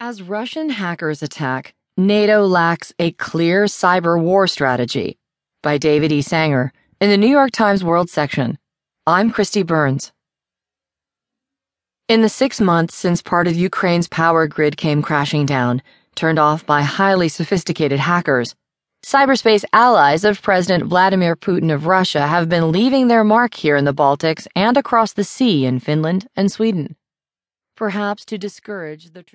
As Russian hackers attack, NATO lacks a clear cyber war strategy. By David E. Sanger in the New York Times World section. I'm Kristi Burns. In the six months since part of Ukraine's power grid came crashing down, turned off by highly sophisticated hackers, cyberspace allies of President Vladimir Putin of Russia have been leaving their mark here in the Baltics and across the sea in Finland and Sweden. Perhaps to discourage the